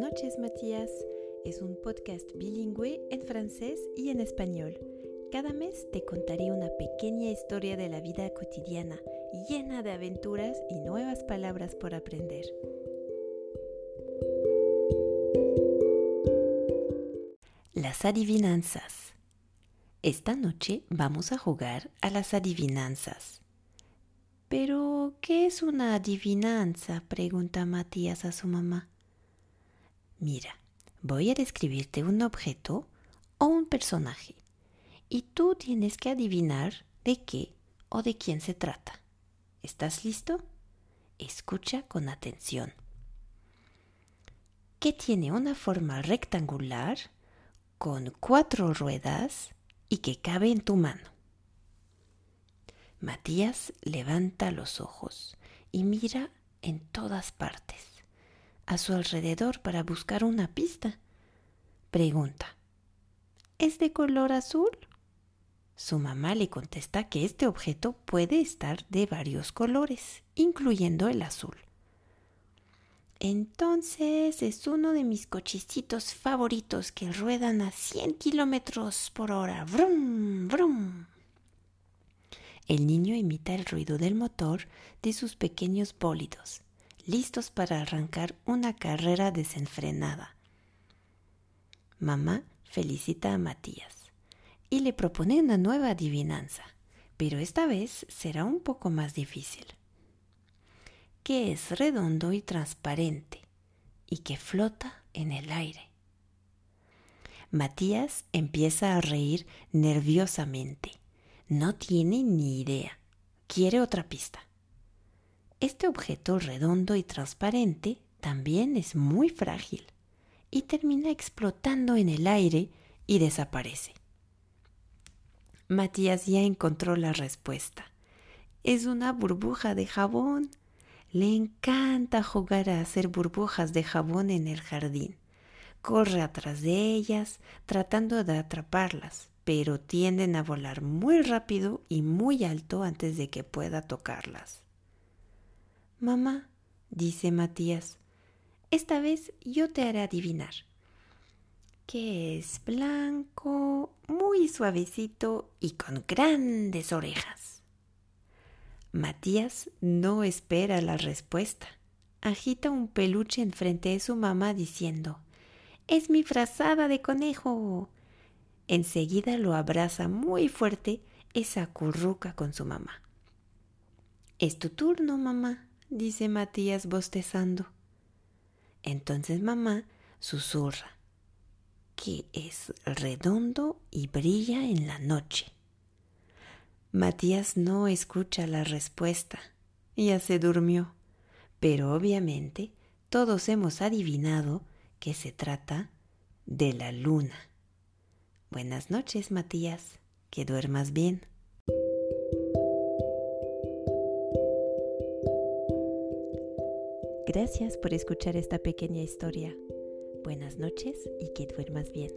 noches, Matías. Es un podcast bilingüe en francés y en español. Cada mes te contaré una pequeña historia de la vida cotidiana, llena de aventuras y nuevas palabras por aprender. Las adivinanzas. Esta noche vamos a jugar a las adivinanzas. Pero, ¿qué es una adivinanza? pregunta Matías a su mamá. Mira, voy a describirte un objeto o un personaje y tú tienes que adivinar de qué o de quién se trata. ¿Estás listo? Escucha con atención. ¿Qué tiene una forma rectangular con cuatro ruedas y que cabe en tu mano. Matías levanta los ojos y mira en todas partes a su alrededor para buscar una pista. Pregunta, ¿es de color azul? Su mamá le contesta que este objeto puede estar de varios colores, incluyendo el azul. Entonces es uno de mis cochecitos favoritos que ruedan a 100 kilómetros por hora. ¡Brum! ¡Brum! El niño imita el ruido del motor de sus pequeños bólidos listos para arrancar una carrera desenfrenada. Mamá felicita a Matías y le propone una nueva adivinanza, pero esta vez será un poco más difícil. Que es redondo y transparente y que flota en el aire. Matías empieza a reír nerviosamente. No tiene ni idea. Quiere otra pista. Este objeto redondo y transparente también es muy frágil y termina explotando en el aire y desaparece. Matías ya encontró la respuesta. Es una burbuja de jabón. Le encanta jugar a hacer burbujas de jabón en el jardín. Corre atrás de ellas, tratando de atraparlas, pero tienden a volar muy rápido y muy alto antes de que pueda tocarlas. Mamá, dice Matías, esta vez yo te haré adivinar. Que es blanco, muy suavecito y con grandes orejas. Matías no espera la respuesta. Agita un peluche enfrente de su mamá diciendo Es mi frazada de conejo. Enseguida lo abraza muy fuerte y se acurruca con su mamá. Es tu turno, mamá, dice Matías bostezando. Entonces mamá susurra que es redondo y brilla en la noche. Matías no escucha la respuesta. Ya se durmió. Pero obviamente todos hemos adivinado que se trata de la luna. Buenas noches, Matías. Que duermas bien. Gracias por escuchar esta pequeña historia. Buenas noches y que duermas bien.